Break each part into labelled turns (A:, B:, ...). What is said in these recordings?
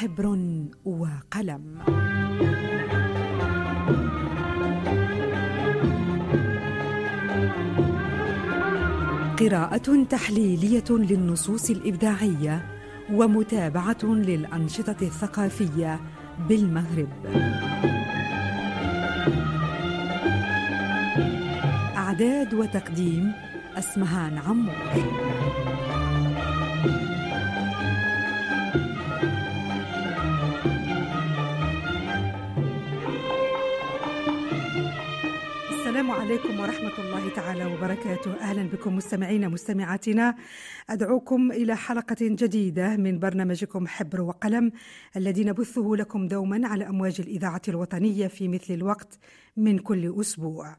A: حبر وقلم قراءة تحليلية للنصوص الإبداعية ومتابعة للأنشطة الثقافية بالمغرب. إعداد وتقديم أسمهان عمور. عليكم ورحمة الله تعالى وبركاته. أهلا بكم مستمعينا مستمعاتنا. أدعوكم إلى حلقة جديدة من برنامجكم حبر وقلم الذي نبثه لكم دوما على أمواج الإذاعة الوطنية في مثل الوقت من كل أسبوع.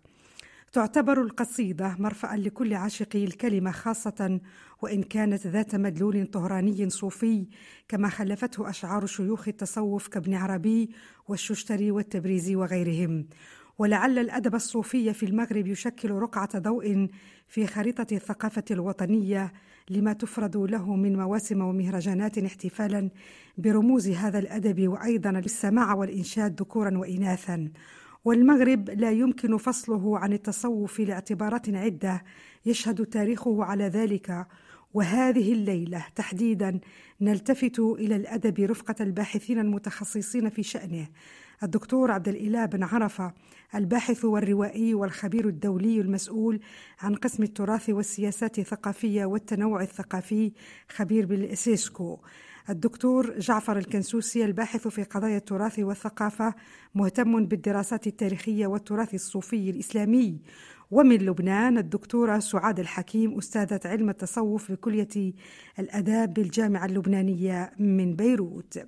A: تعتبر القصيدة مرفأ لكل عاشقي الكلمة خاصة وإن كانت ذات مدلول طهراني صوفي كما خلفته أشعار شيوخ التصوف كابن عربي والششتري والتبريزي وغيرهم. ولعل الأدب الصوفي في المغرب يشكل رقعة ضوء في خريطة الثقافة الوطنية لما تفرض له من مواسم ومهرجانات احتفالا برموز هذا الأدب وأيضا للسماع والإنشاد ذكورا واناثا. والمغرب لا يمكن فصله عن التصوف لاعتبارات عدة يشهد تاريخه على ذلك. وهذه الليلة تحديدا نلتفت إلى الأدب رفقة الباحثين المتخصصين في شأنه الدكتور عبد الإله بن عرفة الباحث والروائي والخبير الدولي المسؤول عن قسم التراث والسياسات الثقافية والتنوع الثقافي خبير بالإسيسكو الدكتور جعفر الكنسوسي الباحث في قضايا التراث والثقافة مهتم بالدراسات التاريخية والتراث الصوفي الإسلامي. ومن لبنان الدكتورة سعاد الحكيم أستاذة علم التصوف بكلية الأداب بالجامعة اللبنانية من بيروت.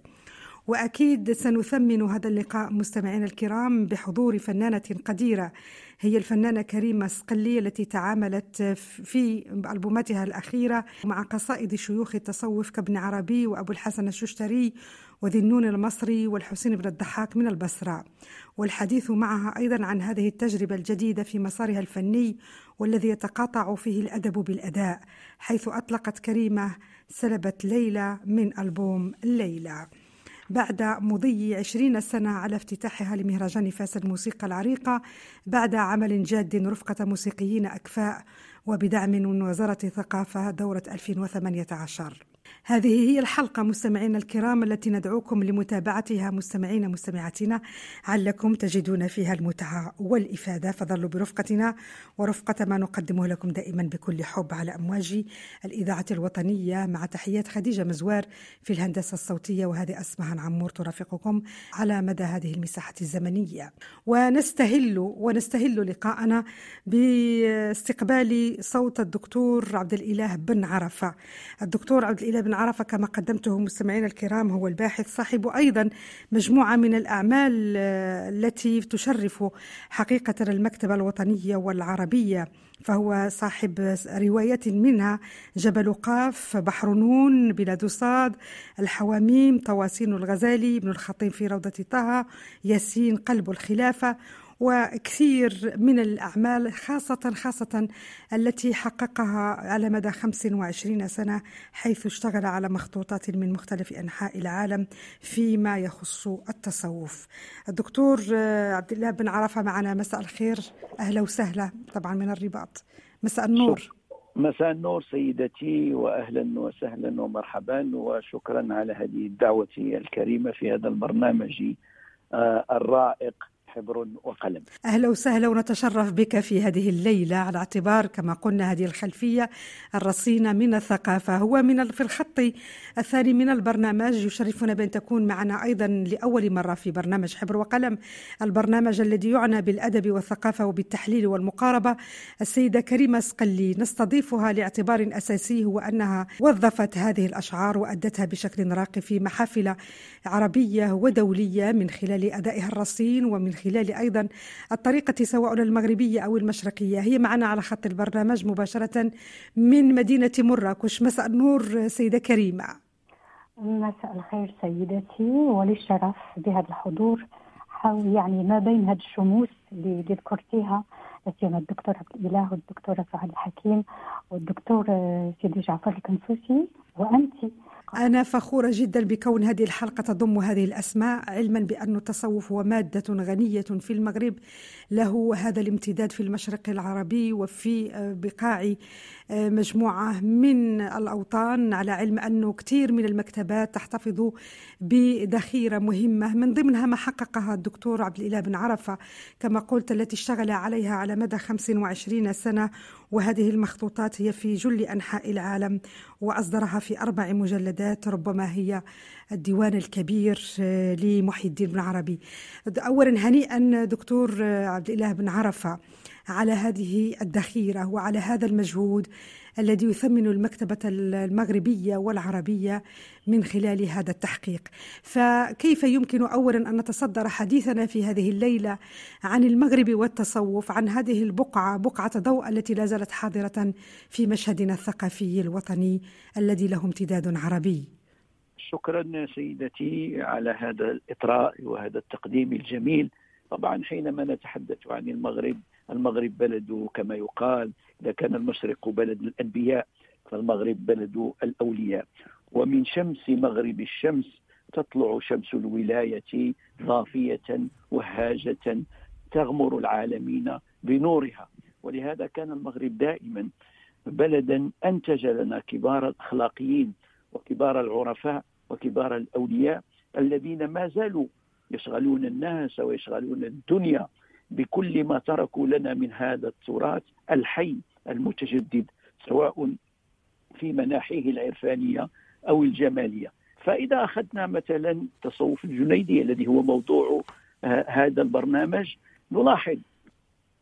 A: وأكيد سنثمن هذا اللقاء مستمعينا الكرام بحضور فنانة قديرة هي الفنانة كريمة صقلي التي تعاملت في ألبوماتها الأخيرة مع قصائد شيوخ التصوف كابن عربي وأبو الحسن الششتري وذي النون المصري والحسين بن الضحاك من البصرة. والحديث معها أيضا عن هذه التجربة الجديدة في مسارها الفني والذي يتقاطع فيه الأدب بالأداء حيث أطلقت كريمة سلبت ليلى من ألبوم ليلى. بعد مضي عشرين سنة على افتتاحها لمهرجان فاس الموسيقى العريقة بعد عمل جاد رفقة موسيقيين أكفاء وبدعم من وزارة الثقافة دورة 2018 هذه هي الحلقة مستمعينا الكرام التي ندعوكم لمتابعتها مستمعين مستمعاتنا علكم تجدون فيها المتعة والإفادة. فظلوا برفقتنا ورفقة ما نقدمه لكم دائما بكل حب على أمواج الإذاعة الوطنية. مع تحيات خديجة مزوار في الهندسة الصوتية وهذه أسمها عمور ترافقكم على مدى هذه المساحة الزمنية. ونستهل ونستهل لقاءنا باستقبال صوت الدكتور عبد الإله بن عرفة. الدكتور عبد الإله بن عرفة كما قدمته مستمعينا الكرام هو الباحث صاحب أيضا مجموعة من الأعمال التي تشرف حقيقة المكتبة الوطنية والعربية فهو صاحب روايات منها جبل قاف بحر نون بلاد صاد الحواميم طواسين الغزالي ابن الخطيب في روضة طه ياسين قلب الخلافة. وكثير من الأعمال خاصة خاصة التي حققها على مدى 25 سنة حيث اشتغل على مخطوطات من مختلف أنحاء العالم فيما يخص التصوف. الدكتور عبد الله بن عرفة معنا مساء الخير. أهلا وسهلا طبعا من الرباط. مساء النور.
B: مساء النور سيدتي واهلا وسهلا ومرحبا وشكرا على هذه الدعوة الكريمة في هذا البرنامج الرائق. حبر وقلم.
A: أهلا وسهلا ونتشرف بك في هذه الليلة. على اعتبار كما قلنا هذه الخلفية الرصينة من الثقافة. هو من في الخط الثاني من البرنامج. يشرفنا بأن تكون معنا أيضا لأول مرة في برنامج حبر وقلم البرنامج الذي يعنى بالأدب والثقافة وبالتحليل والمقاربة. السيدة كريمة سقلي نستضيفها لاعتبار أساسي هو أنها وظفت هذه الأشعار وأدتها بشكل راقي في محافل عربية ودولية من خلال أدائها الرصين ومن خلال أيضا الطريقة سواء المغربية أو المشرقية. هي معنا على خط البرنامج مباشرة من مدينة مراكش. مساء النور سيدة كريمة.
C: مساء الخير سيدتي وللشرف بهذا الحضور يعني ما بين هذه الشموس اللي ذكرتيها سيما الدكتور عبد الإله والدكتورة سعاد الحكيم والدكتور سيدي جعفر الكنسوسي وأنت
A: أنا فخورة جدا بكون هذه الحلقة تضم هذه الأسماء علما بأن التصوف هو مادة غنية في المغرب. له هذا الامتداد في المشرق العربي وفي بقاع مجموعة من الأوطان. على علم أنه كثير من المكتبات تحتفظ بذخيرة مهمة. من ضمنها ما حققها الدكتور عبد الإله بن عرفة. كما قلت التي اشتغل عليها على مدى 25 سنة. وهذه المخطوطات هي في جل أنحاء العالم وأصدرها في أربع مجلدات ربما هي الديوان الكبير لمحي الدين بن عربي. أولا هنيئا دكتور عبد الإله بن عرفة على هذه الذخيرة وعلى هذا المجهود الذي يثمن المكتبة المغربية والعربية من خلال هذا التحقيق. فكيف يمكن اولا أن نتصدر حديثنا في هذه الليلة عن المغرب والتصوف عن هذه البقعة بقعة ضوء التي لا زالت حاضرة في مشهدنا الثقافي الوطني الذي له امتداد عربي؟
B: شكرا سيدتي على هذا الإطراء وهذا التقديم الجميل. طبعا حينما نتحدث عن المغرب المغرب بلد كما يقال إذا كان المشرق بلد الأنبياء فالمغرب بلد الأولياء. ومن شمس مغرب الشمس تطلع شمس الولاية ضافية وهاجة تغمر العالمين بنورها. ولهذا كان المغرب دائما بلدا أنتج لنا كبار الأخلاقيين وكبار العرفاء وكبار الأولياء الذين ما زالوا يشغلون الناس ويشغلون الدنيا بكل ما تركوا لنا من هذا التراث الحي المتجدد سواء في مناحيه العرفانية أو الجمالية. فإذا أخذنا مثلا تصوف الجنيدي الذي هو موضوع هذا البرنامج نلاحظ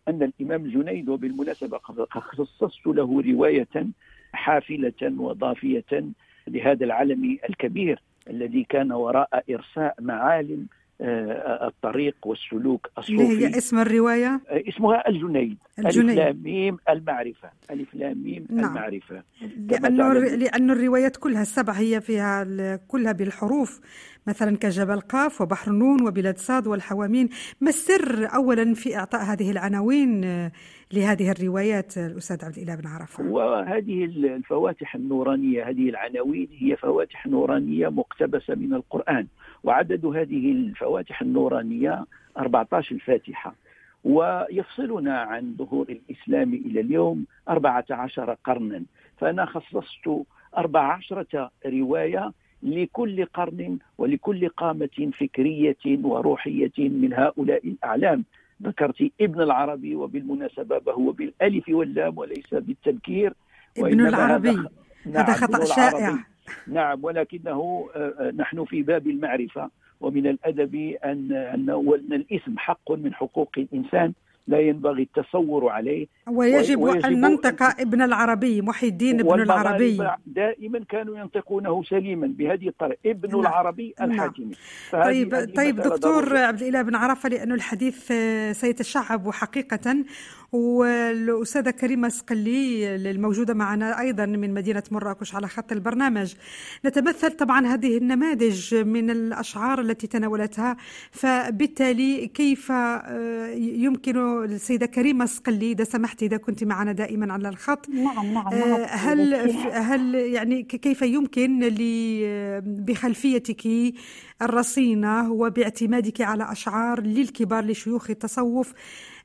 B: أن الإمام الجنيد وبالمناسبة خصصت له رواية حافلة وضافية لهذا العلم الكبير الذي كان وراء إرساء معالم آه، الطريق والسلوك الصوفي
A: هي اسم الرواية؟
B: آه، اسمها الجنيد. الجنيد. ألف ميم المعرفة. ألف ميم نعم. المعرفة.
A: لأنه, لأنه الروايات كلها السبع هي فيها كلها بالحروف. مثلا كجبل قاف وبحر نون وبلاد صاد والحوامين. ما السر أولا في إعطاء هذه العناوين؟ آه، لهذه الروايات الأستاذ عبد الإله بن عرفة.
B: وهذه الفواتح النورانية هذه العناوين هي فواتح نورانية مقتبسة من القرآن. وعدد هذه الفواتح النورانية 14 فاتحة ويفصلنا عن ظهور الإسلام إلى اليوم 14 قرنا. فأنا خصصت 14 رواية لكل قرن ولكل قامة فكرية وروحية من هؤلاء الأعلام. ذكرت ابن العربي وبالمناسبة فهو بالألف واللام وليس بالتذكير
A: ابن العربي. هذا,
B: نعم
A: هذا خطأ شائع.
B: نعم ولكنه آه، آه، نحن في باب المعرفة ومن الأدب أن أن الاسم حق من حقوق الإنسان لا ينبغي التصور عليه.
A: ويجب, ويجب أن ننطق ابن العربي محي الدين ابن العربي.
B: دائما كانوا ينطقونه سليما بهذه الطريقة. ابن نعم. العربي نعم. الحاتمي
A: طيب طيب دكتور عبد الإله بن عرفة لأنه الحديث سيتشعب حقيقة. والأستاذة كريمة سقلي الموجودة معنا أيضا من مدينة مراكش على خط البرنامج نتمثل طبعا هذه النماذج من الأشعار التي تناولتها فبالتالي كيف آه، يمكن السيدة كريمة سقلي إذا سمحت إذا كنت معنا دائما على الخط
C: نعم نعم,
A: نعم. هل هل يعني كيف يمكن بخلفيتك الرصينة وباعتمادك على أشعار للكبار لشيوخ التصوف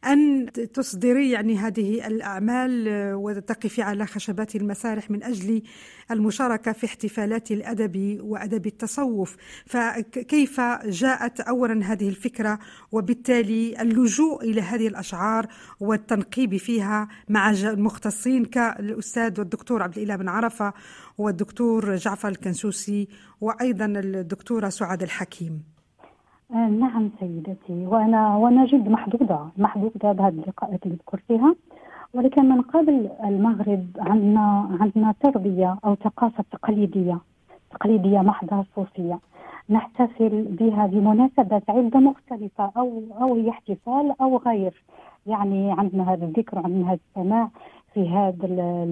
A: أن تصدري يعني هذه الأعمال وتقفي على خشبات المسارح من أجل المشاركة في احتفالات الأدب وأدب التصوف. فكيف جاءت أولا هذه الفكرة؟ وبالتالي اللجوء إلى هذه الأشعار والتنقيب فيها مع المختصين كالأستاذ والدكتور عبد الإله بن عرفة والدكتور جعفر الكنسوسي وأيضا الدكتورة سعاد الحكيم.
C: آه، نعم سيدتي. وأنا وأنا جد محظوظه محظوظة بهذه اللقاءات اللي ذكرتيها ولكن من قبل المغرب عندنا عندنا تربيه أو ثقافة تقليديه تقليدية محضة صوفية. نحتفل بها بمناسبات عدة مختلفة أو أو احتفال أو غير. يعني عندنا هذا الذكر وعندنا هذا السماع. في هذا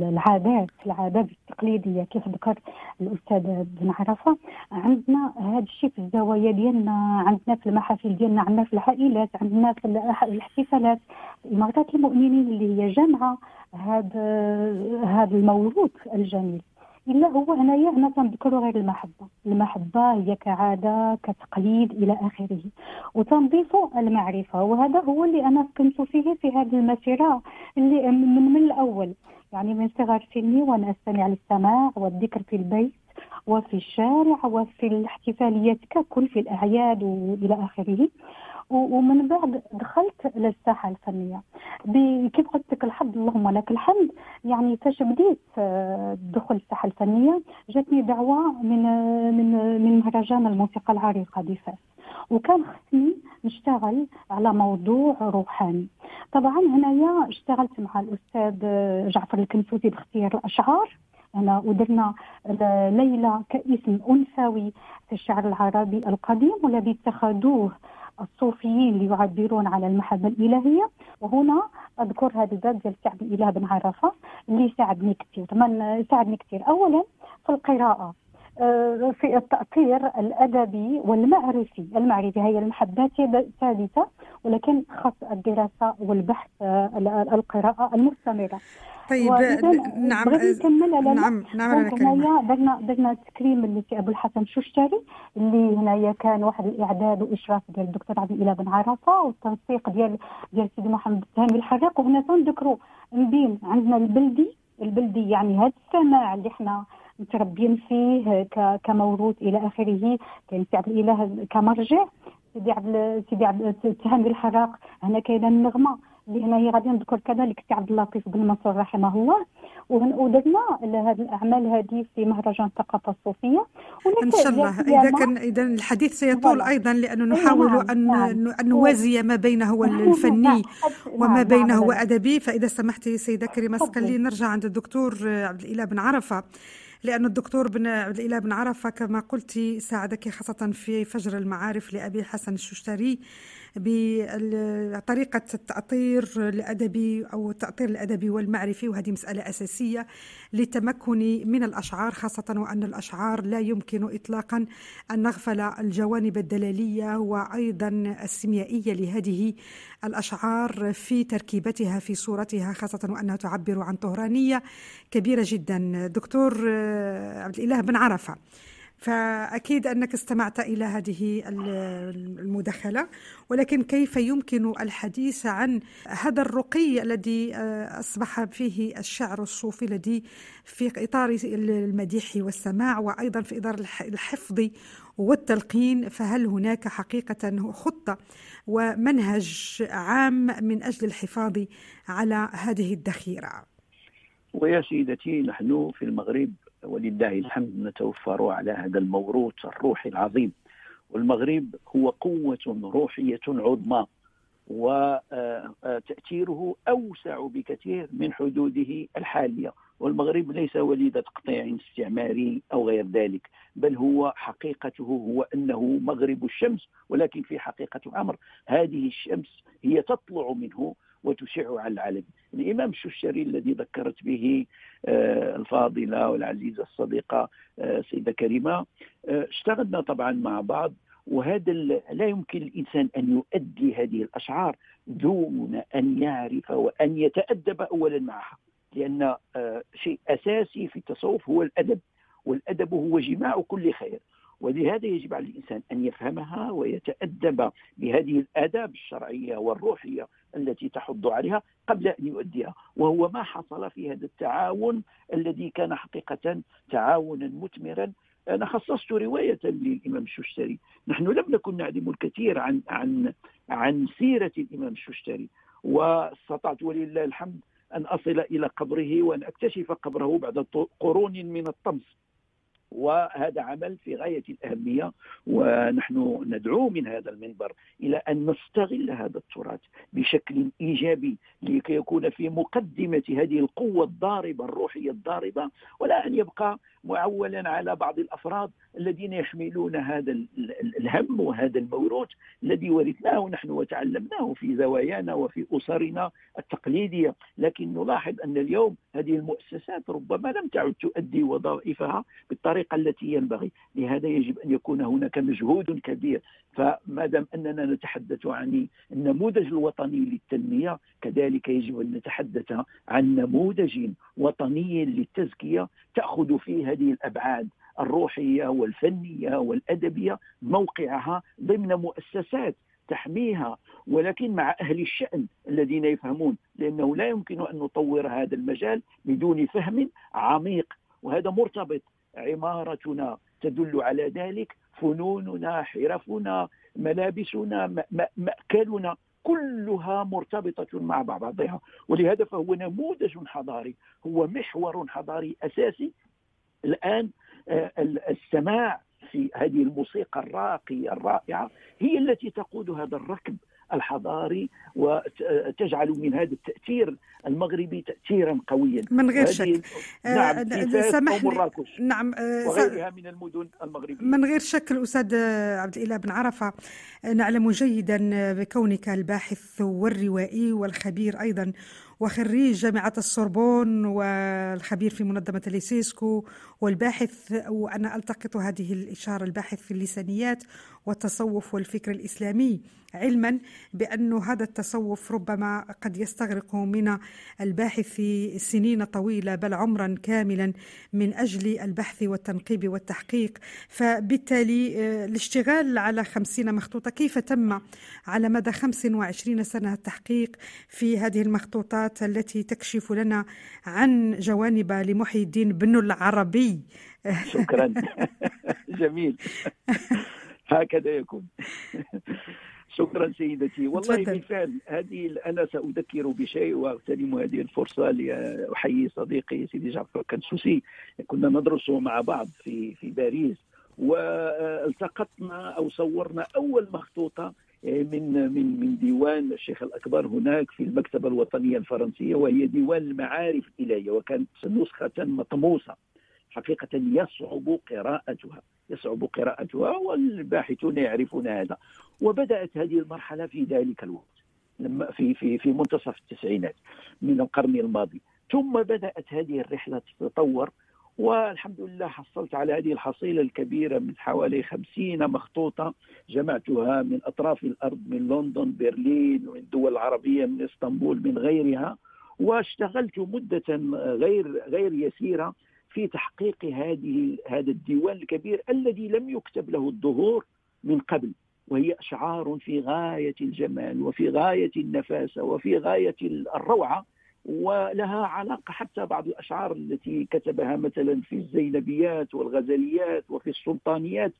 C: العادات العادات التقليدية كيف ذكر الأستاذ بن عرفة. عندنا هذا الشيء في الزوايا ديالنا عندنا في المحافل ديالنا عندنا في العائلات عندنا في الاحتفالات. امارات المؤمنين اللي هي جامعة هذا هذا الموروث الجميل. إلا هو هنايا هنا تنذكروا غير المحبة. المحبة هي كعادة كتقليد إلى آخره. وتنضيفوا المعرفة. وهذا هو اللي أنا سكنت فيه في هذه المسيرة اللي من, من الأول. يعني من صغر سني وأنا أستمع للسماع والذكر في البيت وفي الشارع وفي الاحتفاليات ككل في الأعياد والى آخره. ومن بعد دخلت للساحه الفنية. كيف قلت لك الحمد اللهم لك الحمد. يعني فاش بديت الدخول الساحة الفنية جاتني دعوة من من من مهرجان الموسيقى العريقة بفاس وكان خصني نشتغل على موضوع روحاني. طبعا هنايا اشتغلت مع الأستاذ جعفر الكنسوسي باختيار الأشعار. أنا ودرنا ليلى كاسم أنثوي في الشعر العربي القديم والذي اتخذوه الصوفيين ليعبرون على المحبة الإلهية. وهنا أذكر هذا الباب ديال سعد الإله بن عرفة اللي ساعدني كثير من ساعدني كثير. أولا في القراءة آه، في التأطير الأدبي والمعرفي. المعرفي هي المحبات الثالثة. ولكن خاص الدراسة والبحث آه، القراءة المستمرة.
A: طيب نعم
C: نعم نعم هنايا درنا درنا تكريم اللي في أبو الحسن شوشتري اللي هنايا كان واحد الإعداد وإشراف ديال الدكتور عبد الإله بن عرفة والتنسيق ديال ديال سيدي محمد التهامي الحراق. وهنا تنذكروا من عندنا البلدي البلدي يعني هذا السماع اللي إحنا متربيين فيه كموروث إلى آخره كان سي عبد الإله كمرجع. سيدي عبد سيدي عبد التهامي الحراق هنا كاينة النغمة اللي هنا هي غادي نذكر كذلك سي عبد اللطيف بن منصور رحمه الله. ودرنا هذه الأعمال هذه في مهرجان الثقافة الصوفية.
A: إن شاء الله. إذا كان إذا الحديث سيطول أيضا لأنه نحاول نعم ان نعم. ان نوازي ما بينه نعم الفني نعم وما نعم بينه وأدبي. فإذا سمحتي سيدة كريمة اسقلي نرجع عند الدكتور عبد الإله بن عرفة. لأن الدكتور بن الإله بن عرفة كما قلت ساعدك خاصة في فجر المعارف لأبي حسن الششتري بطريقة التأطير الأدبي أو التأطير الأدبي والمعرفي وهذه مسألة أساسية للتمكن من الأشعار خاصة وأن الأشعار لا يمكن إطلاقا أن نغفل الجوانب الدلالية وأيضا السيميائية لهذه الأشعار في تركيبتها في صورتها خاصة وأنها تعبر عن طهرانية كبيرة جدا. دكتور عبد الإله بن عرفة فأكيد أنك استمعت إلى هذه المداخلة ولكن كيف يمكن الحديث عن هذا الرقي الذي آه، أصبح فيه الشعر الصوفي الذي في إطار المديح والسماع وأيضا في إطار الحفظ والتلقين؟ فهل هناك حقيقة خطة ومنهج عام من أجل الحفاظ على هذه الذخيرة؟
B: ويا سيدتي نحن في المغرب ولله الحمد نتوفر على هذا الموروث الروحي العظيم. والمغرب هو قوة روحية عظمى وتأثيره أوسع بكثير من حدوده الحالية. والمغرب ليس وليد تقطيع استعماري أو غير ذلك بل هو حقيقته هو أنه مغرب الشمس ولكن في حقيقة الأمر هذه الشمس هي تطلع منه وتشع على العالم. الإمام الششري الذي ذكرت به آه، الفاضلة والعزيزة الصديقة آه، سيدة كريمة آه، اشتغلنا طبعا مع بعض وهذا لا يمكن الإنسان أن يؤدي هذه الأشعار دون أن يعرف وأن يتأدب أولا معها. لأن شيء أساسي في التصوف هو الأدب والأدب هو جماع كل خير. ولهذا يجب على الإنسان أن يفهمها ويتأدب بهذه الآداب الشرعية والروحية. التي تحض عليها قبل أن يؤديها وهو ما حصل في هذا التعاون الذي كان حقيقة تعاونا مثمرا. أنا خصصت رواية للإمام الششتري نحن لم نكن نعلم الكثير عن عن عن سيرة الإمام الششتري واستطعت ولله الحمد أن أصل إلى قبره وأن أكتشف قبره بعد قرون من الطمس. وهذا عمل في غاية الأهمية ونحن ندعو من هذا المنبر إلى أن نستغل هذا التراث بشكل إيجابي لكي يكون في مقدمة هذه القوة الضاربة الروحية الضاربة ولا أن يبقى معولا على بعض الأفراد الذين يحملون هذا الهم وهذا الموروث الذي ورثناه نحن وتعلمناه في زوايانا وفي أسرنا التقليدية، لكن نلاحظ أن اليوم هذه المؤسسات ربما لم تعد تؤدي وظائفها بالطريقة التي ينبغي. لهذا يجب أن يكون هناك مجهود كبير. فما دام أننا نتحدث عن النموذج الوطني للتنمية كذلك يجب أن نتحدث عن نموذج وطني للتزكية. تأخذ في هذه الأبعاد الروحية والفنية والأدبية موقعها ضمن مؤسسات تحميها ولكن مع أهل الشأن الذين يفهمون لأنه لا يمكن أن نطور هذا المجال بدون فهم عميق. وهذا مرتبط عمارتنا تدل على ذلك فنوننا حرفنا ملابسنا مأكلنا كلها مرتبطة مع بعضها. ولهذا فهو نموذج حضاري هو محور حضاري أساسي. الآن آه، السماع في هذه الموسيقى الراقية الرائعة هي التي تقود هذا الركب الحضاري وتجعل من هذا التأثير المغربي تأثيرا قويا.
A: من غير شك.
B: نعم آه سامحني.
A: نعم
B: آه وغيرها من المدن المغربية.
A: من غير شك الأستاذ عبد الإله بن عرفة نعلم جيدا بكونك الباحث والروائي والخبير أيضا. وخريج جامعة السوربون والخبير في منظمة ليسيسكو والباحث وأنا ألتقط هذه الإشارة الباحث في اللسانيات. والتصوف والفكر الإسلامي علما بأن هذا التصوف ربما قد يستغرق من الباحث في سنين طويلة بل عمرا كاملا من أجل البحث والتنقيب والتحقيق. فبالتالي آه، الاشتغال على خمسين مخطوطة كيف تم على مدى خمس وعشرين سنة التحقيق في هذه المخطوطات التي تكشف لنا عن جوانب لمحي الدين بن العربي؟
B: شكرا. جميل. هكذا يكون. شكرا سيدتي. والله. بالفعل هذه أنا سأذكر بشيء واغتنم هذه الفرصة لأحيي صديقي سيدي جعفر كنسوسي كنا ندرس مع بعض في في باريس والتقطنا أو صورنا أول مخطوطة من من من ديوان الشيخ الأكبر هناك في المكتبة الوطنية الفرنسية وهي ديوان المعارف الالهيه وكانت نسخة مطموسه حقيقة يصعب قراءتها. يصعب قراءتها والباحثون يعرفون هذا. وبدأت هذه المرحلة في ذلك الوقت لما في في في منتصف التسعينات من القرن الماضي. ثم بدأت هذه الرحلة تتطور والحمد لله حصلت على هذه الحصيلة الكبيرة من حوالي خمسين مخطوطة جمعتها من أطراف الأرض من لندن برلين من الدول العربية من إسطنبول من غيرها. واشتغلت مدة غير غير يسيرة في تحقيق هذه هذا الديوان الكبير الذي لم يكتب له الظهور من قبل وهي أشعار في غاية الجمال وفي غاية النفاسه وفي غاية الروعة ولها علاقة حتى بعض الأشعار التي كتبها مثلا في الزينبيات والغزليات وفي السلطانيات.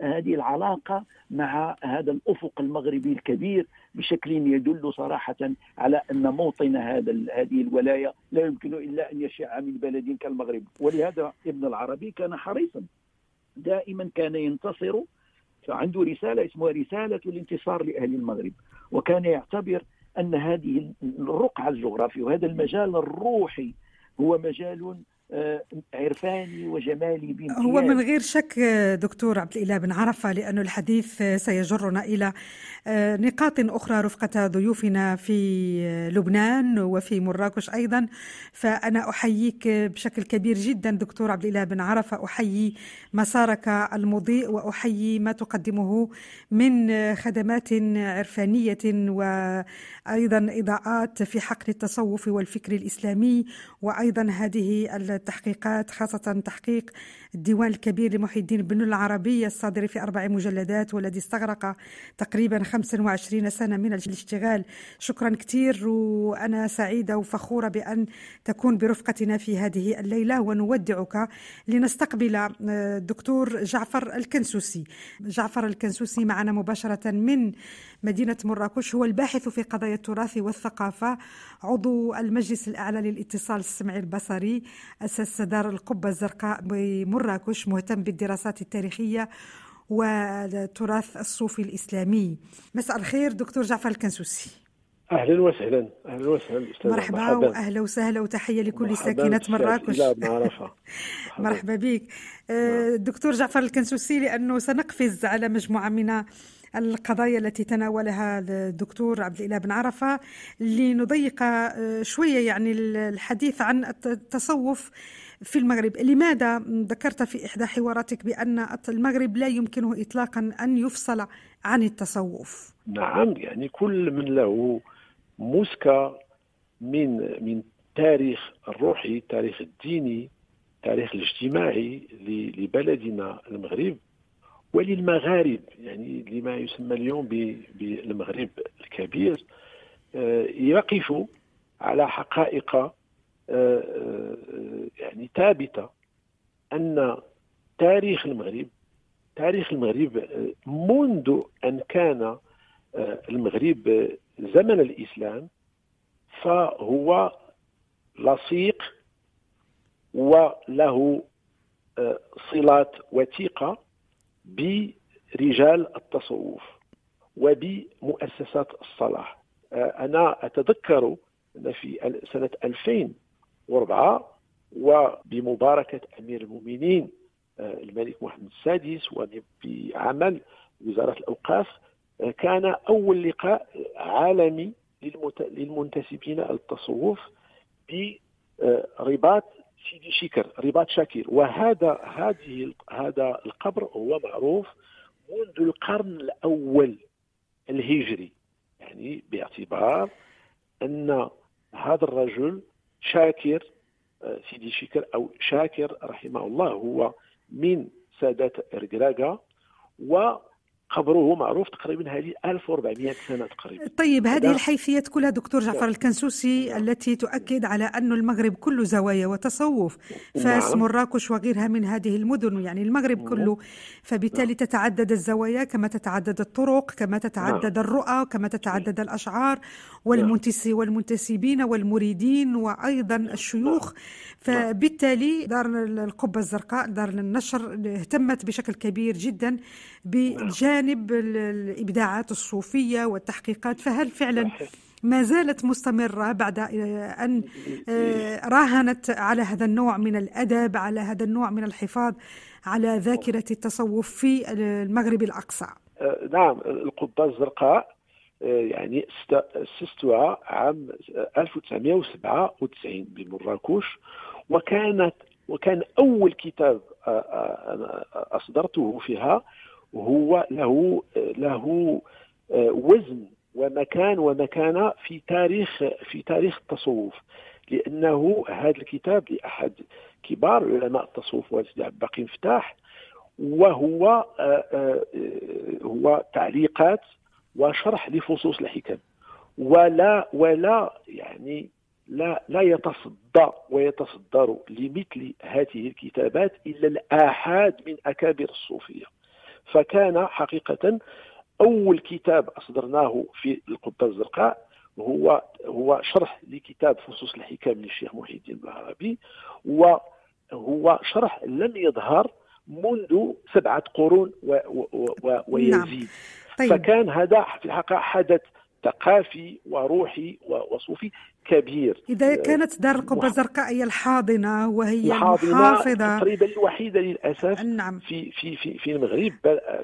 B: هذه العلاقة مع هذا الأفق المغربي الكبير بشكل يدل صراحة على أن موطن هذا هذه الولاية لا يمكن إلا أن يشع من بلد كالمغرب. ولهذا ابن العربي كان حريصا. دائما كان ينتصر عنده رسالة اسمها رسالة الانتصار لأهل المغرب. وكان يعتبر أن هذه الرقعة الجغرافية وهذا المجال الروحي هو مجال عرفاني وجمالي بامتياز.
A: هو من غير شك دكتور عبد الإله بن عرفه لأن الحديث سيجرنا إلى آه، نقاط أخرى رفقة ضيوفنا في لبنان وفي مراكش أيضا. فأنا أحييك بشكل كبير جدا دكتور عبد الإله بن عرفه أحيي مسارك المضيء وأحيي ما تقدمه من خدمات عرفانية وأيضا إضاءات في حقل التصوف والفكر الإسلامي وأيضا هذه التحقيقات خاصة تحقيق الديوان الكبير لمحي الدين بن العربي الصادر في أربع مجلدات والذي استغرق تقريبا 25 سنة من الاشتغال. شكرا كثير وأنا سعيدة وفخورة بأن تكون برفقتنا في هذه الليلة ونودعك لنستقبل الدكتور آه، جعفر الكنسوسي. جعفر الكنسوسي معنا مباشرة من مدينة مراكش هو الباحث في قضايا التراث والثقافة عضو المجلس الأعلى للاتصال السمعي البصري أسس دار القبة الزرقاء بمراكش مهتم بالدراسات التاريخية والتراث الصوفي الإسلامي. مساء الخير دكتور جعفر الكنسوسي.
D: أهلا وسهلا أهلا وسهلا
A: أستاذ مرحبا, مرحبا. واهلا وسهلا وتحية لكل ساكنة مراكش. مرحبا. بك. نعم. دكتور جعفر الكنسوسي لأنه سنقفز على مجموعة من القضايا التي تناولها الدكتور عبد الإله بن عرفة لنضيق شوية يعني الحديث عن التصوف في المغرب. لماذا ذكرت في إحدى حواراتك بأن المغرب لا يمكنه إطلاقا أن يفصل عن التصوف؟
D: نعم يعني كل من له مسكة من من تاريخ الروحي التاريخ الديني التاريخ الاجتماعي لبلدنا المغرب. وللمغارب يعني لما يسمى اليوم بالمغرب الكبير آه، يقف على حقائق آه، آه، يعني ثابتة أن تاريخ المغرب تاريخ المغرب منذ أن كان المغرب زمن الإسلام فهو لصيق وله صلات وثيقة برجال التصوف وبمؤسسات الصلاح. أنا أتذكر أن في سنة 2004 وبمباركة أمير المؤمنين الملك محمد السادس وبعمل وزارة الأوقاف كان أول لقاء عالمي للمنتسبين للتصوف برباط سيدي شكر رباط شاكر وهذا هذه هذا القبر هو معروف منذ القرن الأول الهجري. يعني باعتبار أن هذا الرجل شاكر آه، سيدي شكر أو شاكر رحمه الله هو من سادات ارجراجا و قبره معروف تقريبا هذه 1400 سنة تقريبا
A: طيب هذه الحيثيات كلها دكتور جعفر نعم. الكنسوسي التي تؤكد على أن المغرب كله زوايا وتصوف فاس نعم. مراكش وغيرها من هذه المدن يعني المغرب نعم. كله فبالتالي نعم. تتعدد الزوايا كما تتعدد الطرق كما تتعدد نعم. الرؤى كما تتعدد الأشعار نعم. والمنتس والمنتسبين والمريدين وأيضا الشيوخ فبالتالي دار القبة الزرقاء دار النشر اهتمت بشكل كبير جدا بجانب الإبداعات الصوفية والتحقيقات فهل فعلا ما زالت مستمرة بعد أن آه، راهنت على هذا النوع من الأدب على هذا النوع من الحفاظ على ذاكرة التصوف في المغرب الأقصى؟
D: آه، نعم القبة الزرقاء آه، يعني أسستها عام 1997 بمراكش وكانت وكان أول كتاب أصدرته فيها هو له له وزن ومكان ومكانة في تاريخ في تاريخ التصوف. لأنه هذا الكتاب لأحد كبار علماء التصوف هو سيدي عبد الباقي مفتاح وهو هو تعليقات وشرح لفصوص الحكم. ولا ولا يعني لا لا يتصدى ويتصدر لمثل هذه الكتابات إلا الآحاد من أكابر الصوفية. فكان حقيقة أول كتاب أصدرناه في القبة الزرقاء هو هو شرح لكتاب فصوص الحكام للشيخ محي الدين العربي وهو شرح لم يظهر منذ سبعة قرون و و و ويزيد نعم. طيب. فكان هذا في الحقيقة حدث ثقافي وروحي وصوفي كبير
A: إذا كانت دار القبة الزرقاء هي الحاضنة وهي المحافظة
D: تقريبا الوحيدة للأسف نعم. في في في في المغرب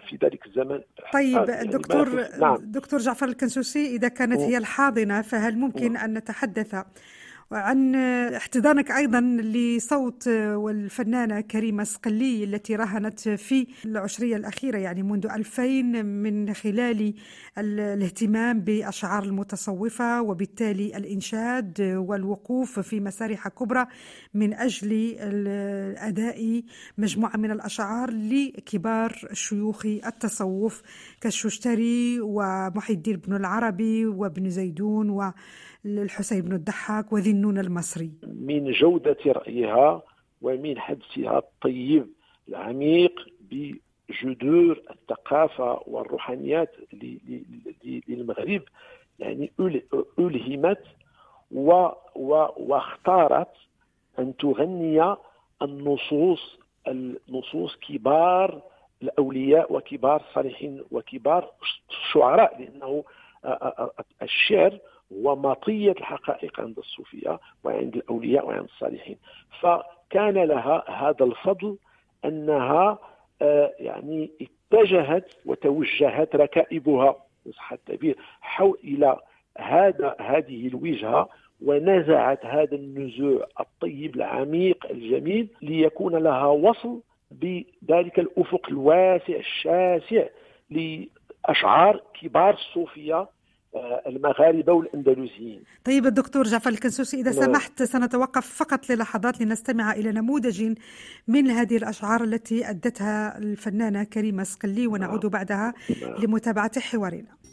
D: في ذلك الزمن
A: طيب يعني دكتور نعم. دكتور جعفر الكنسوسي إذا كانت هي الحاضنة فهل ممكن أن نتحدث وعن احتضانك أيضا لصوت والفنانة كريمة سقلي التي راهنت في العشرية الأخيرة يعني منذ 2000 من خلال الاهتمام بأشعار المتصوفة وبالتالي الإنشاد والوقوف في مسارح كبرى من أجل اداء مجموعة من الأشعار لكبار شيوخ التصوف كالششتري ومحي الدين بن العربي وابن زيدون و الحسين بن الضحاك النون المصري.
D: من جودة رأيها ومن حدسها الطيب العميق بجذور الثقافة والروحانيات للمغرب يعني ألهمت و واختارت أن تغني النصوص النصوص كبار الأولياء وكبار الصالحين وكبار الشعراء لأنه الشعر هو مطية الحقائق عند الصوفية وعند الأولياء وعند الصالحين. فكان لها هذا الفضل أنها يعني اتجهت وتوجهت ركائبها صح التعبير حول إلى هذا هذه الوجهة ونزعت هذا النزوع الطيب العميق الجميل ليكون لها وصل بذلك الأفق الواسع الشاسع لأشعار كبار الصوفية آه، المغاربة والأندلسيين.
E: طيب الدكتور جعفر الكنسوسي إذا نعم. سمحت سنتوقف فقط للحظات لنستمع إلى نموذج من هذه الأشعار التي أدتها الفنانة كريمة سقلي ونعود نعم. بعدها نعم. لمتابعة حوارنا.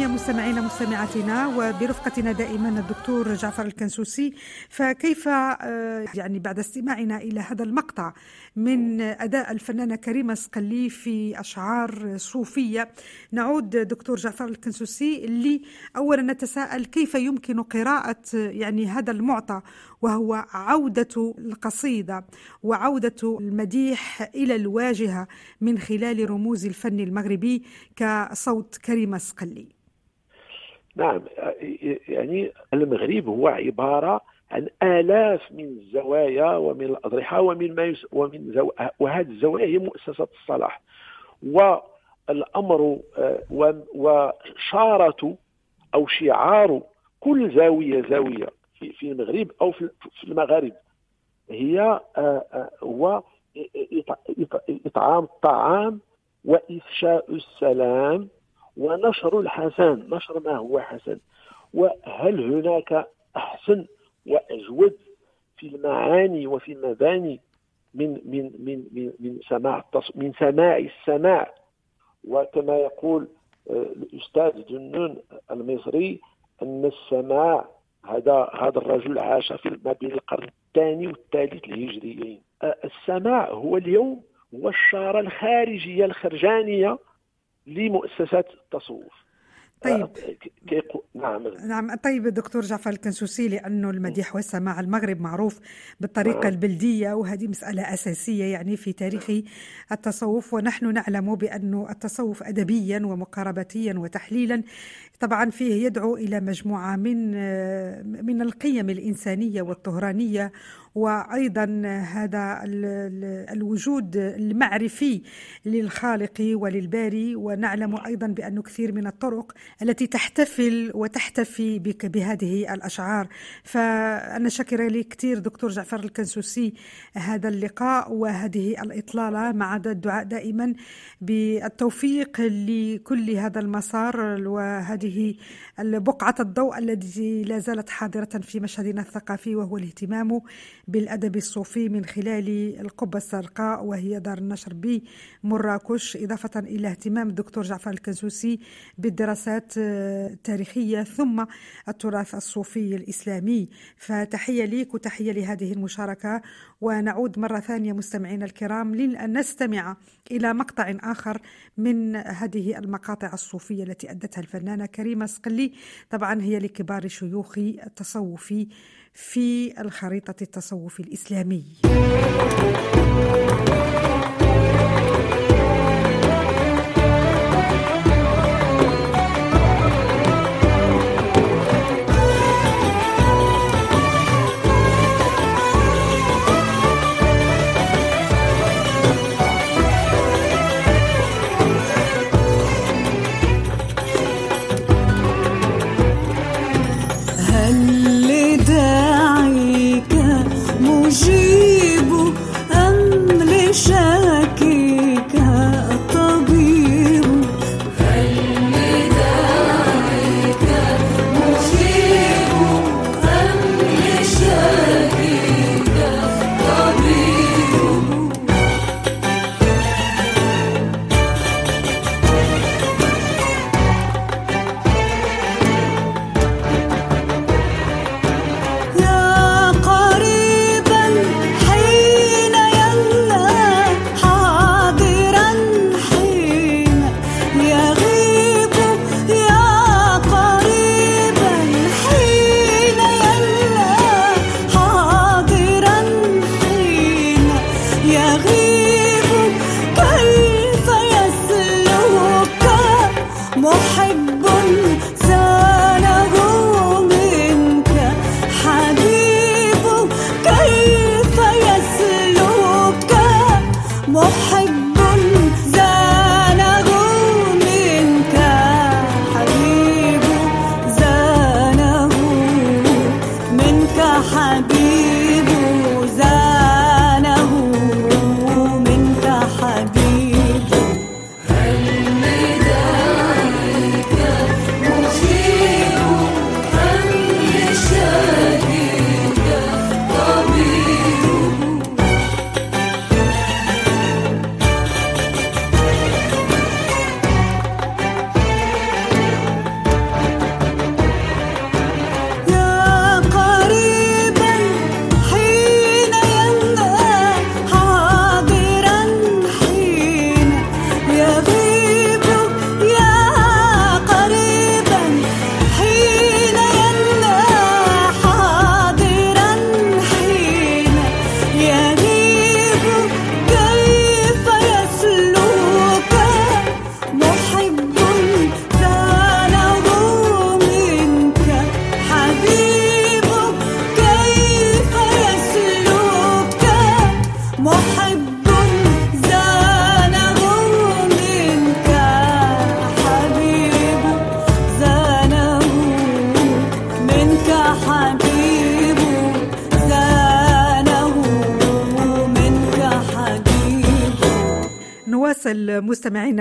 A: ثانية مستمعينا مستمعاتنا وبرفقتنا دائما الدكتور جعفر الكنسوسي. فكيف آه، يعني بعد استماعنا إلى هذا المقطع من أداء الفنانة كريمة سقلي في أشعار صوفية نعود دكتور جعفر الكنسوسي اللي أولا نتساءل كيف يمكن قراءة يعني هذا المعطى وهو عودة القصيدة وعودة المديح إلى الواجهة من خلال رموز الفن المغربي كصوت كريمة سقلي.
D: نعم يعني المغرب هو عبارة عن آلاف من الزوايا ومن الأضرحة ومن ما يس ومن زو... وهذه الزوايا هي مؤسسة الصلاح. والأمر آه، وشارة أو شعار كل زاوية زاوية في المغرب أو في المغارب هي آه، آه، هو إطعام الطعام وإفشاء السلام. ونشر الحسن نشر ما هو حسن. وهل هناك أحسن وأجود في المعاني وفي المباني من من من من, من سماع من سماع السماع؟ وكما يقول آه، الأستاذ جنون المصري أن السماع هذا هذا الرجل عاش في ما بين القرن الثاني والثالث الهجريين. السماع هو اليوم هو الشارة الخارجية الخرجانية لمؤسسات التصوف.
A: طيب. نعم. نعم. طيب دكتور جعفر الكنسوسي لأنه المديح والسماع المغرب معروف بالطريقة نعم. البلدية وهذه مسألة أساسية يعني في تاريخ التصوف ونحن نعلم بانه التصوف ادبيا ومقاربتيا وتحليلا طبعا فيه يدعو إلى مجموعة من من القيم الإنسانية والطهرانية وأيضا هذا الوجود المعرفي للخالق وللباري ونعلم أيضا بأن كثير من الطرق التي تحتفل وتحتفي بك بهذه الأشعار. فأنا شاكرة لك كثير دكتور جعفر الكنسوسي هذا اللقاء وهذه الإطلالة. مع الدعاء دائما بالتوفيق لكل هذا المسار وهذه بقعه الضوء التي لا زالت حاضرة في مشهدنا الثقافي وهو الاهتمام بالأدب الصوفي من خلال القبة الزرقاء وهي دار النشر بمراكش إضافة إلى اهتمام الدكتور جعفر الكنسوسي بالدراسات التاريخية ثم التراث الصوفي الإسلامي. فتحية لك وتحية لهذه المشاركة ونعود مرة ثانية مستمعينا الكرام لأن نستمع إلى مقطع آخر من هذه المقاطع الصوفية التي أدتها الفنانة كريمة سقلي. طبعا هي لكبار شيوخ التصوف في الخريطة التصوف الإسلامي.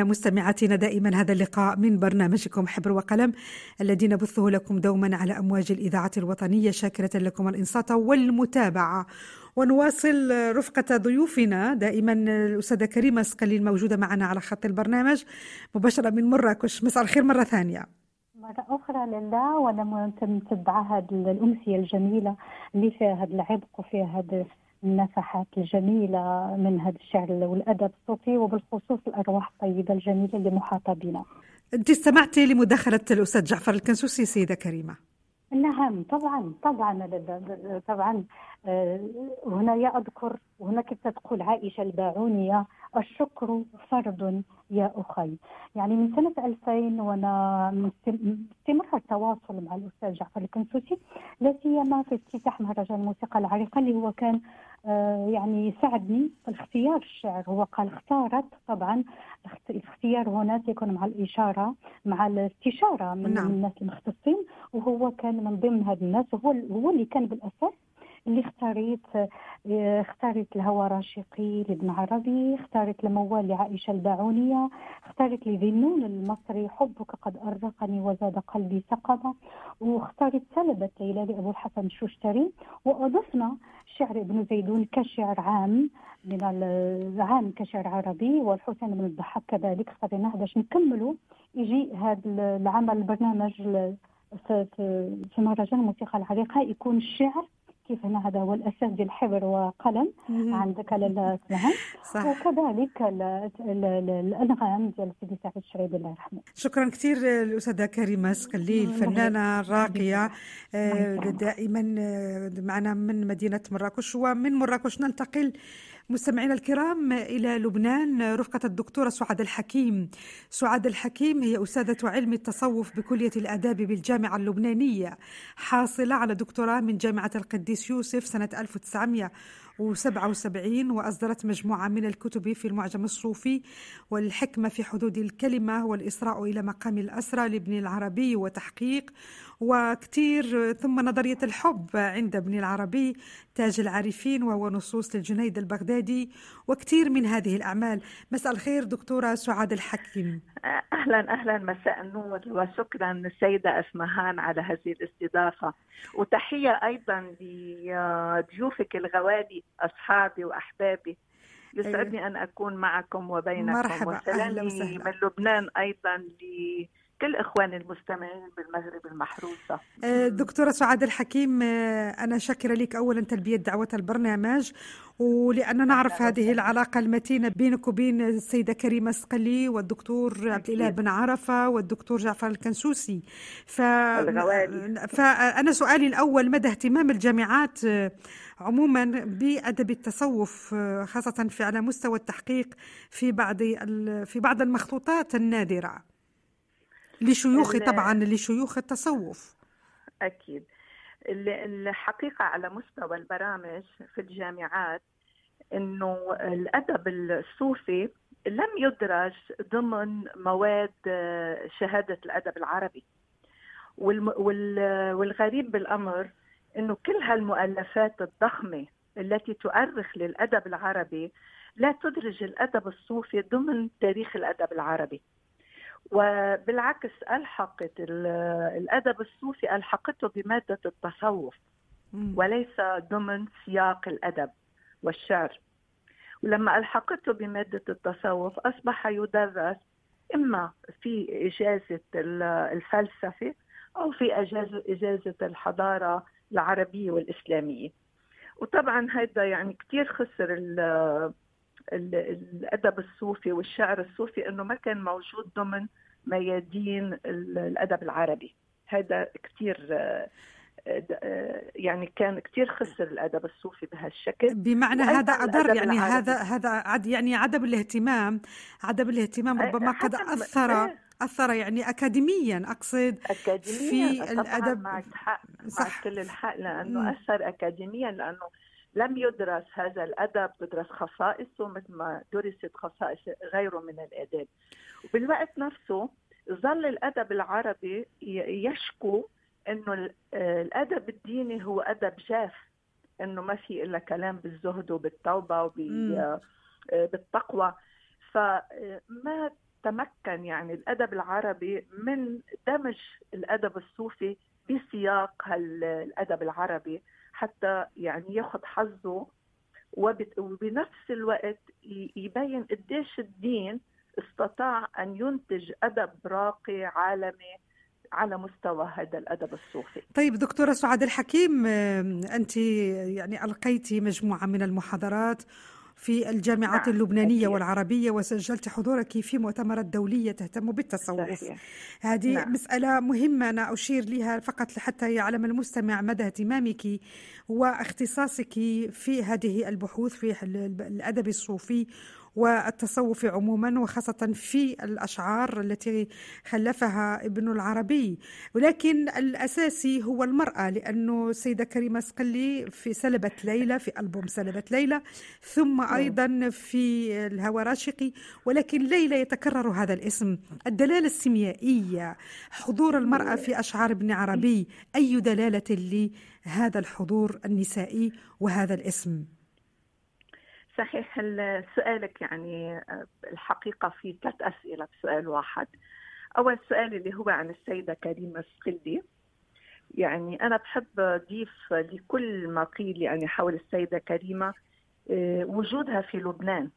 A: مستمعاتنا دائما هذا اللقاء من برنامجكم حبر وقلم الذي نبثه لكم دوما على أمواج الإذاعة الوطنية شاكرة لكم الإنصات والمتابعة. ونواصل رفقة ضيوفنا دائما الأستاذة كريمة سقلي الموجودة معنا على خط البرنامج. مباشرة من مراكش مساء الخير مرة ثانية.
C: مرة أخرى لله وأنا متبعة هذه الأمسية الجميلة اللي فيها هذا العبق وفيها هذا النفحات الجميلة من هذا الشعر والأدب الصوفي وبالخصوص الأرواح الطيبة الجميلة اللي محاطة بنا
A: أنت استمعتي لمداخلة الأستاذ جعفر الكنسوسي سيدة كريمة.
C: نعم طبعا طبعا طبعا. آه، هنا أذكر وهنا كيف تقول عائشة الباعونية الشكر فرض يا أخي. يعني من سنة 2000 وأنا مستمر التواصل مع الأستاذ جعفر الكنسوسي لا سيما في افتتاح مهرجان الموسيقى العريقة اللي هو كان يعني ساعدني في اختيار الشعر هو قال اختارت طبعا الاختيار هنا سيكون مع الإشارة مع الاستشارة من نعم. الناس المختصين وهو كان من ضمن هذه الناس وهو هو اللي كان بالأساس اللي اختاريت آه، اختاريت الهوى راشقي لابن عربي اختاريت الموال لعائشة الباعونية اختاريت لذنون المصري حبك قد أرقني وزاد قلبي سقما واختاريت سلبة ليلى لأبو الحسن الشوشتري وأضفنا شعر ابن زيدون كشعر عام من العام كشعر عربي والحسين بن الضحاك كذلك. اختاريناه باش نكملوا يجي هذا العمل البرنامج في مهرجان الموسيقى العريقة يكون الشعر كيف هنا هذا ديال الحبر وقلم عندك اسمها صح. وكذلك الأنغام ديال سيدي سعيد الشريدي الله يرحمه.
A: شكرا كثير الاستاذه كريمة سقلي الفنانه الراقيه آه، دائما آه، معنا من مدينة مراكش ومن مراكش ننتقل مستمعينا الكرام إلى لبنان رفقة الدكتورة سعاد الحكيم. سعاد الحكيم هي أستاذة علم التصوف بكلية الآداب بالجامعة اللبنانية حاصلة على دكتوراه من جامعة القديس يوسف سنة 1900 وسبعين وأصدرت مجموعة من الكتب في المعجم الصوفي والحكمة في حدود الكلمة والإسراء إلى مقام الأسرى لابن العربي وتحقيق وكثير ثم نظرية الحب عند ابن العربي تاج العارفين وهو نصوص للجنيد البغدادي وكثير من هذه الأعمال. مساء الخير دكتورة سعاد الحكيم.
F: أهلا أهلا مساء النور وشكرا السيدة أسمهان على هذه الاستضافة. وتحية أيضا لضيوفك الغوالي أصحابي وأحبابي. يسعدني أيوة. أن أكون معكم وبينكم.
A: مرحبا.
F: وسلامي من لبنان أيضا ل كل إخواني المستمعين بالمغرب المحروسة.
A: آه، دكتورة سعاد الحكيم آه، أنا شاكرة لك أولا تلبية دعوة البرنامج ولأن نعرف هذه العلاقة المتينة بينك وبين السيدة كريمة سقلي والدكتور عبد الإله بن عرفة والدكتور جعفر الكنسوسي. ف... فأنا سؤالي الأول مدى اهتمام الجامعات آه، عموما بأدب التصوف خاصة في على مستوى التحقيق في بعض في بعض المخطوطات النادرة؟ لشيوخ طبعا لشيوخ التصوف.
F: أكيد. الحقيقة على مستوى البرامج في الجامعات إنه الأدب الصوفي لم يدرج ضمن مواد شهادة الأدب العربي. والغريب بالأمر إنه كل هالمؤلفات الضخمة التي تؤرخ للأدب العربي لا تدرج الأدب الصوفي ضمن تاريخ الأدب العربي. وبالعكس ألحقت الأدب الصوفي ألحقته بمادة التصوف وليس ضمن سياق الأدب والشعر. ولما ألحقته بمادة التصوف أصبح يدرس إما في إجازة الفلسفة أو في إجازة, الحضارة العربية والإسلامية. وطبعا هذا يعني كثير خسر الأدب الصوفي والشعر الصوفي إنه ما كان موجود ضمن ميادين الأدب العربي. هذا كثير يعني كان كثير خسر الأدب الصوفي بهالشكل.
A: بمعنى هذا اضر يعني العربي. هذا هذا يعني عدم الاهتمام عدم الاهتمام ربما قد أثر إيه. أثر يعني اكاديميا أقصد
F: أكاديميا في الأدب. معك حق صح. كل الحق لأنه أثر اكاديميا لأنه لم يدرس هذا الأدب تدرس خصائصه مثل ما درست خصائص غيره من الآداب. وبالوقت نفسه ظل الأدب العربي يشكو إنه الأدب الديني هو أدب جاف إنه ما في إلا كلام بالزهد وبالتوبة وبالتقوى فما تمكن يعني الأدب العربي من دمج الأدب الصوفي بسياق الأدب العربي. حتى يعني ياخذ حظه وبنفس الوقت يبين قديش الدين استطاع أن ينتج أدب راقي عالمي على مستوى هذا الأدب الصوفي.
A: طيب دكتورة سعاد الحكيم أنت يعني ألقيتي مجموعة من المحاضرات في الجامعات نعم. اللبنانية أكيد. والعربية وسجلت حضورك في مؤتمرات دولية تهتم بالتصوف صحيح. هذه نعم. مسألة مهمة أنا أشير لها فقط حتى يعلم المستمع مدى اهتمامك واختصاصك في هذه البحوث في الأدب الصوفي والتصوف عموما وخاصة في الأشعار التي خلفها ابن العربي. ولكن الأساسي هو المرأة لأنه السيدة كريمة سقلي في سلبت ليلى في ألبوم سلبت ليلى. ثم نعم. أيضا في الهوى راشقي. ولكن ليلى يتكرر هذا الاسم. الدلالة السيميائية حضور المرأة في أشعار ابن عربي. أي دلالة لهذا الحضور النسائي وهذا الاسم؟
F: صحيح سؤالك يعني آه، الحقيقة في ثلاث أسئلة في سؤال واحد. أول سؤال اللي هو عن السيدة كريمة سقلدي يعني أنا بحب أضيف لكل ما قيل يعني حول السيدة كريمة آه، وجودها في لبنان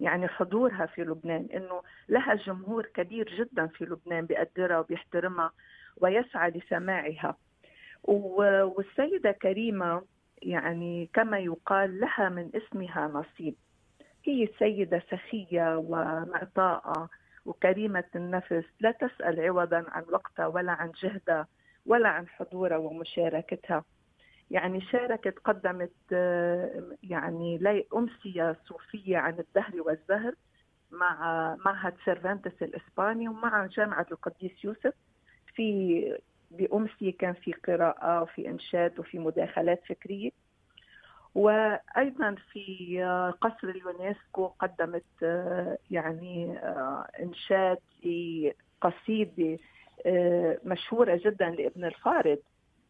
F: يعني حضورها في لبنان إنه لها جمهور كبير جدا في لبنان بيقدرها وبيحترمها ويسعى لسماعها. والسيدة كريمة يعني كما يقال لها من اسمها نصيب. هي سيدة سخية ومعطاءة وكريمة النفس لا تسأل عوضا عن وقتها ولا عن جهدها ولا عن حضورها ومشاركتها. يعني شاركت قدمت يعني أمسية صوفية عن الدهر والزهر مع معهد سيرفانتس الإسباني ومع جامعة القديس يوسف في بأمسية كان في قراءة وفي إنشاد وفي مداخلات فكرية. وأيضا في قصر اليونسكو قدمت يعني إنشاد لقصيدة مشهورة جدا لابن الفارض.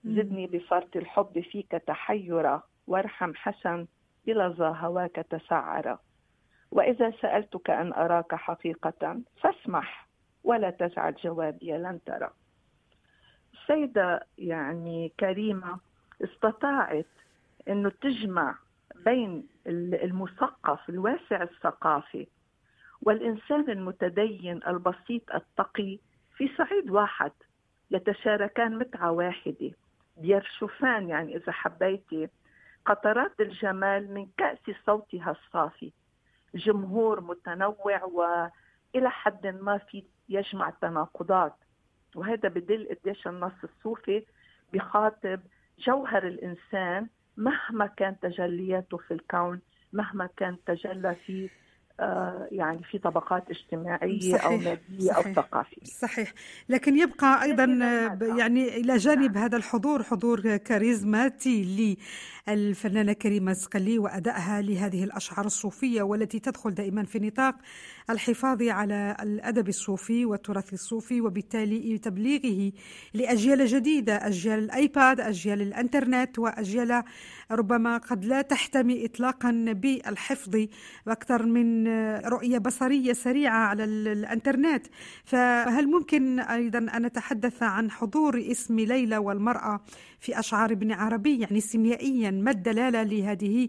F: زدني بفرط الحب فيك تحيرا وارحم حسن بلظى هواك تسعرا وإذا سألتك أن أراك حقيقة فاسمح ولا تجعل جوابي لن ترى. السيدة يعني كريمة استطاعت أنه تجمع بين المثقف الواسع الثقافي والإنسان المتدين البسيط التقي في صعيد واحد يتشاركان متعة واحدة بيرشفان يعني إذا حبيتي. قطرات الجمال من كأس صوتها الصافي جمهور متنوع وإلى حد ما في يجمع تناقضات. وهذا بدل قديش النص الصوفي بخاطب جوهر الإنسان مهما كان تجلياته في الكون مهما كان تجلى في آه، يعني في طبقات اجتماعية صحيح أو مادية صحيح أو ثقافية.
A: صحيح. لكن يبقى أيضا يعني إلى جانب نعم. هذا الحضور حضور كاريزماتي للفنانة كريمة سقلي وأدائها لهذه الأشعار الصوفية والتي تدخل دائما في نطاق الحفاظ على الأدب الصوفي والتراث الصوفي وبالتالي تبليغه لأجيال جديدة أجيال الآيباد أجيال الإنترنت وأجيال ربما قد لا تحتمي إطلاقا بالحفظ أكثر من رؤية بصرية سريعة على الإنترنت. فهل ممكن أيضا أن نتحدث عن حضور اسم ليلى والمرأة في أشعار ابن عربي؟ يعني سيميائيا ما الدلالة لهذه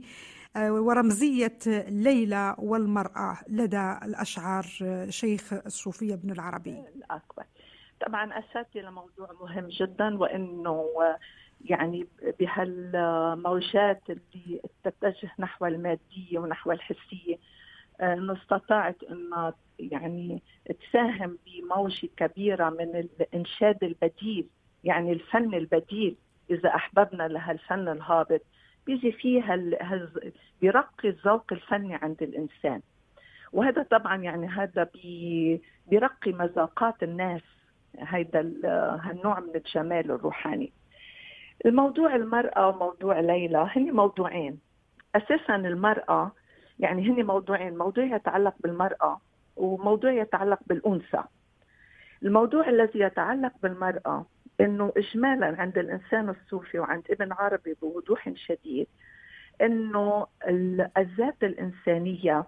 A: آه، ورمزية ليلى والمرأة لدى الأشعار شيخ الصوفية ابن العربي؟
F: الأكبر طبعا أشرت لموضوع مهم جدا وأنه يعني بهالموجات اللي تتجه نحو المادية ونحو الحسية آه، انه استطاعت انها يعني تساهم بموجة كبيرة من الإنشاد البديل يعني الفن البديل إذا أحببنا لهالفن الهابط. بيجي فيها بيرقي الذوق الفني عند الإنسان. وهذا طبعا يعني هذا بي بيرقي مذاقات الناس. هيدا هالنوع من الجمال الروحاني. الموضوع المرأة وموضوع ليلى هن موضوعين. أساسا المرأة يعني هن موضوعين. موضوع يتعلق بالمرأة وموضوع يتعلق بالأنثى. الموضوع الذي يتعلق بالمرأة إنه اجمالا عند الإنسان الصوفي وعند ابن عربي بوضوح شديد إنه الذات الإنسانية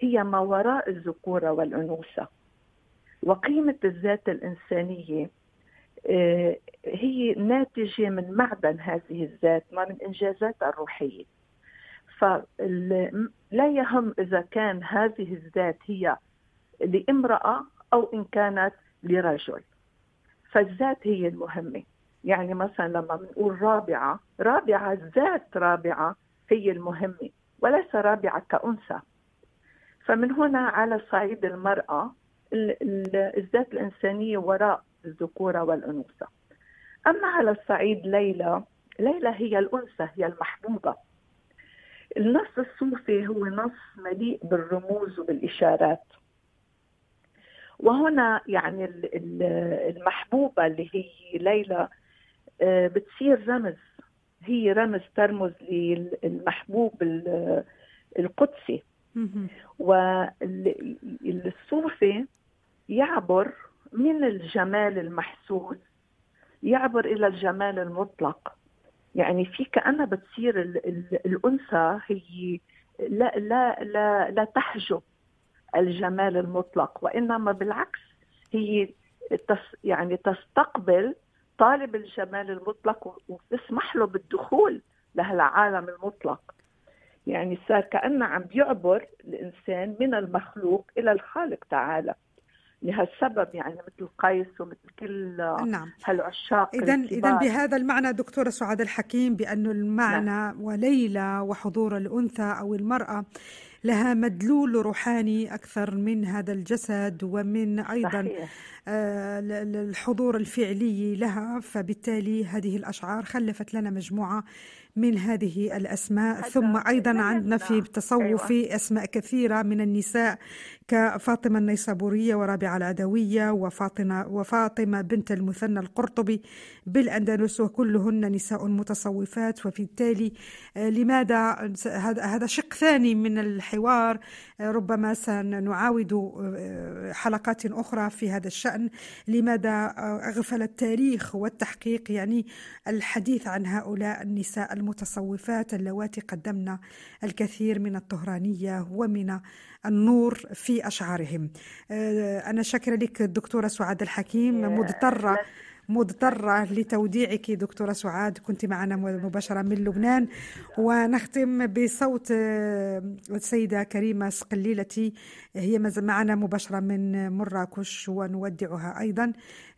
F: هي ما وراء الذكورة والأنوثة. وقيمة الذات الإنسانية آه، هي ناتجة من معدن هذه الذات ومن إنجازاتها الروحية. فلا يهم إذا كان هذه الذات هي لامرأة أو إن كانت لرجل. فالذات هي المهمة. يعني مثلا لما بنقول رابعة رابعة ذات رابعة هي المهمة وليس رابعة كأنثى. فمن هنا على صعيد المرأة الذات الإنسانية وراء الذكورة والأنوثة. أما على الصعيد ليلى ليلى هي الأنثى هي المحبوبة. النص الصوفي هو نص مليء بالرموز وبالإشارات. وهنا يعني المحبوبة اللي هي ليلى آه، بتصير رمز. هي رمز ترمز للمحبوب القدسي. والصوفي يعبر من الجمال المحسوس يعبر إلى الجمال المطلق. يعني في كأنها بتصير الأنثى هي لا لا لا لا تحجب الجمال المطلق وإنما بالعكس هي يعني تستقبل طالب الجمال المطلق وتسمح له بالدخول لهالعالم المطلق. يعني صار كأنه عم بيعبر الإنسان من المخلوق إلى الخالق تعالى. لهالسبب يعني مثل قيس ومثل كل نعم. هالعشاق
A: اذا اذا بهذا المعنى دكتورة سعاد الحكيم بأن المعنى نعم. وليلى وحضور الأنثى أو المرأة لها مدلول روحاني أكثر من هذا الجسد ومن أيضا صحيح. آه، الحضور الفعلي لها فبالتالي هذه الأشعار خلفت لنا مجموعة من هذه الأسماء ثم أيضا عندنا في التصوف أيوة. أسماء كثيرة من النساء كفاطمة النيسابورية ورابعة العدوية وفاطمة, وفاطمة بنت المثنى القرطبي بالأندلس وكلهن نساء متصوفات. وبالتالي آه، لماذا هذا شق ثاني من الحوار. آه، ربما سنعاود آه، حلقات أخرى في هذا الشأن. لماذا أغفل التاريخ والتحقيق يعني الحديث عن هؤلاء النساء المتصوفات اللواتي قدمنا الكثير من الطهرانية ومن النور في أشعارهم. آه، أنا شاكرة لك الدكتورة سعاد الحكيم مضطرة مضطرة لتوديعك دكتورة سعاد. كنت معنا مباشرة من لبنان. ونختم بصوت آه، السيدة كريمة سقلي التي هي معنا مباشرة من مراكش ونودعها أيضا.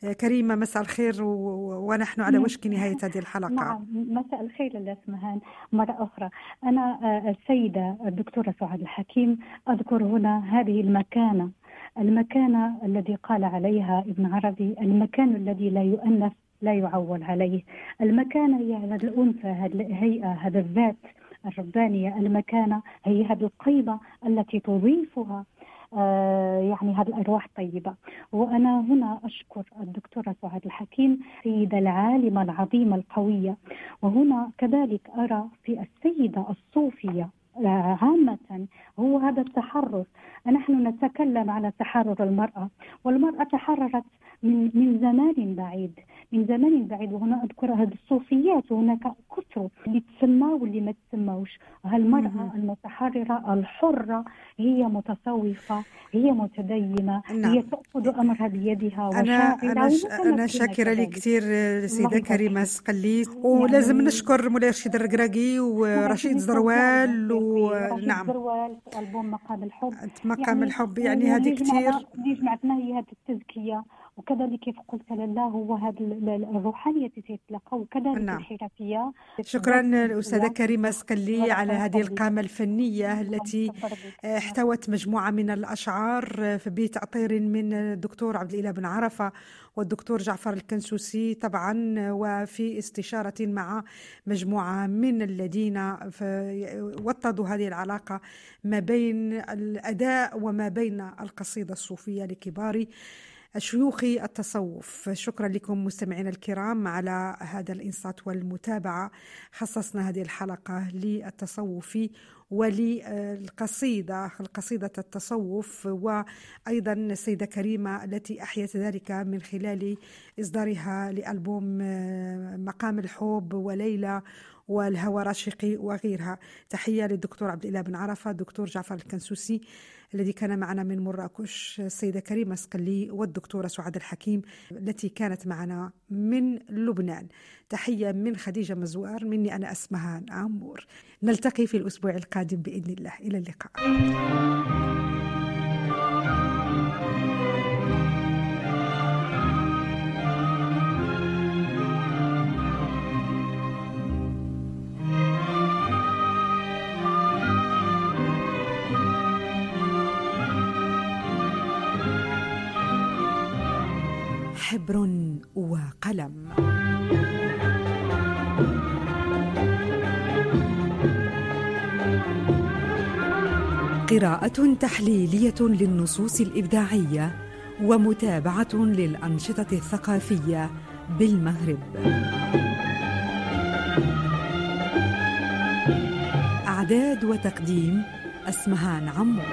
A: آه، كريمة مساء الخير ونحن على وشك نهاية هذه الحلقة.
C: نعم مساء الخير للأسمهان مرة أخرى أنا آه، السيدة الدكتورة سعاد الحكيم أذكر هنا هذه المكانة. المكانة الذي قال عليها ابن عربي المكان الذي لا يؤنث لا يعول عليه. المكانة هي هذا الأنثى هذه الهيئة هذا الذات الربانية. المكانة هي هذه القيمة التي تضيفها آه يعني هذه الأرواح الطيبة. وأنا هنا أشكر الدكتورة سعاد الحكيم السيدة العالمة العظيمة القوية. وهنا كذلك أرى في السيدة الصوفية عامة هو هذا التحرر نحن نتكلم على تحرر المرأة والمرأة تحررت من من زمان بعيد من زمان بعيد. وهنا أذكر هذه الصوفيات وهناك كثر اللي تسمى واللي ما تسموش المراه المتحررة الحرة هي متصوفة هي متدينة نعم. هي تاخذ أمرها بيدها
A: أنا أنا ش... أنا شاكرة لك كثير سيدة كريمة سقليت ولازم يعني نشكر مولاي رشيد الرقراقي ورشيد زروال
C: ونعم زروال ألبوم مقام الحب.
A: مقام يعني الحب يعني هذه كثير.
C: اللي جمعتنا هي هذه التزكية. وكذلك كيف قلت لله هو هذه الروحانية تتلقى وكذلك نعم. الحرفية
A: شكرا الأستاذة كريمة سقلي على هذه القامة الفنية التي احتوت مجموعة من الأشعار في بيت أطير من الدكتور عبد الإله بن عرفة والدكتور جعفر الكنسوسي طبعا وفي استشارة مع مجموعة من الذين وطدوا هذه العلاقة ما بين الأداء وما بين القصيدة الصوفية لكبار شيوخ التصوف. شكرا لكم مستمعينا الكرام على هذا الإنصات والمتابعة. خصصنا هذه الحلقة للتصوف وللقصيدة القصيدة التصوف وأيضا السيدة كريمة التي أحيت ذلك من خلال إصدارها لألبوم آه، مقام الحب وليلى والهوى راشقي وغيرها. تحية للدكتور عبد الإله بن عرفة الدكتور جعفر الكنسوسي. الذي كان معنا من مراكش السيدة كريمة سقلي والدكتورة سعاد الحكيم التي كانت معنا من لبنان. تحية من خديجة مزوار مني أنا أسمها عمور نلتقي في الأسبوع القادم بإذن الله. إلى اللقاء. وقلم قراءة تحليلية للنصوص الإبداعية ومتابعة للأنشطة الثقافية بالمغرب. أعداد وتقديم أسمهان عمور.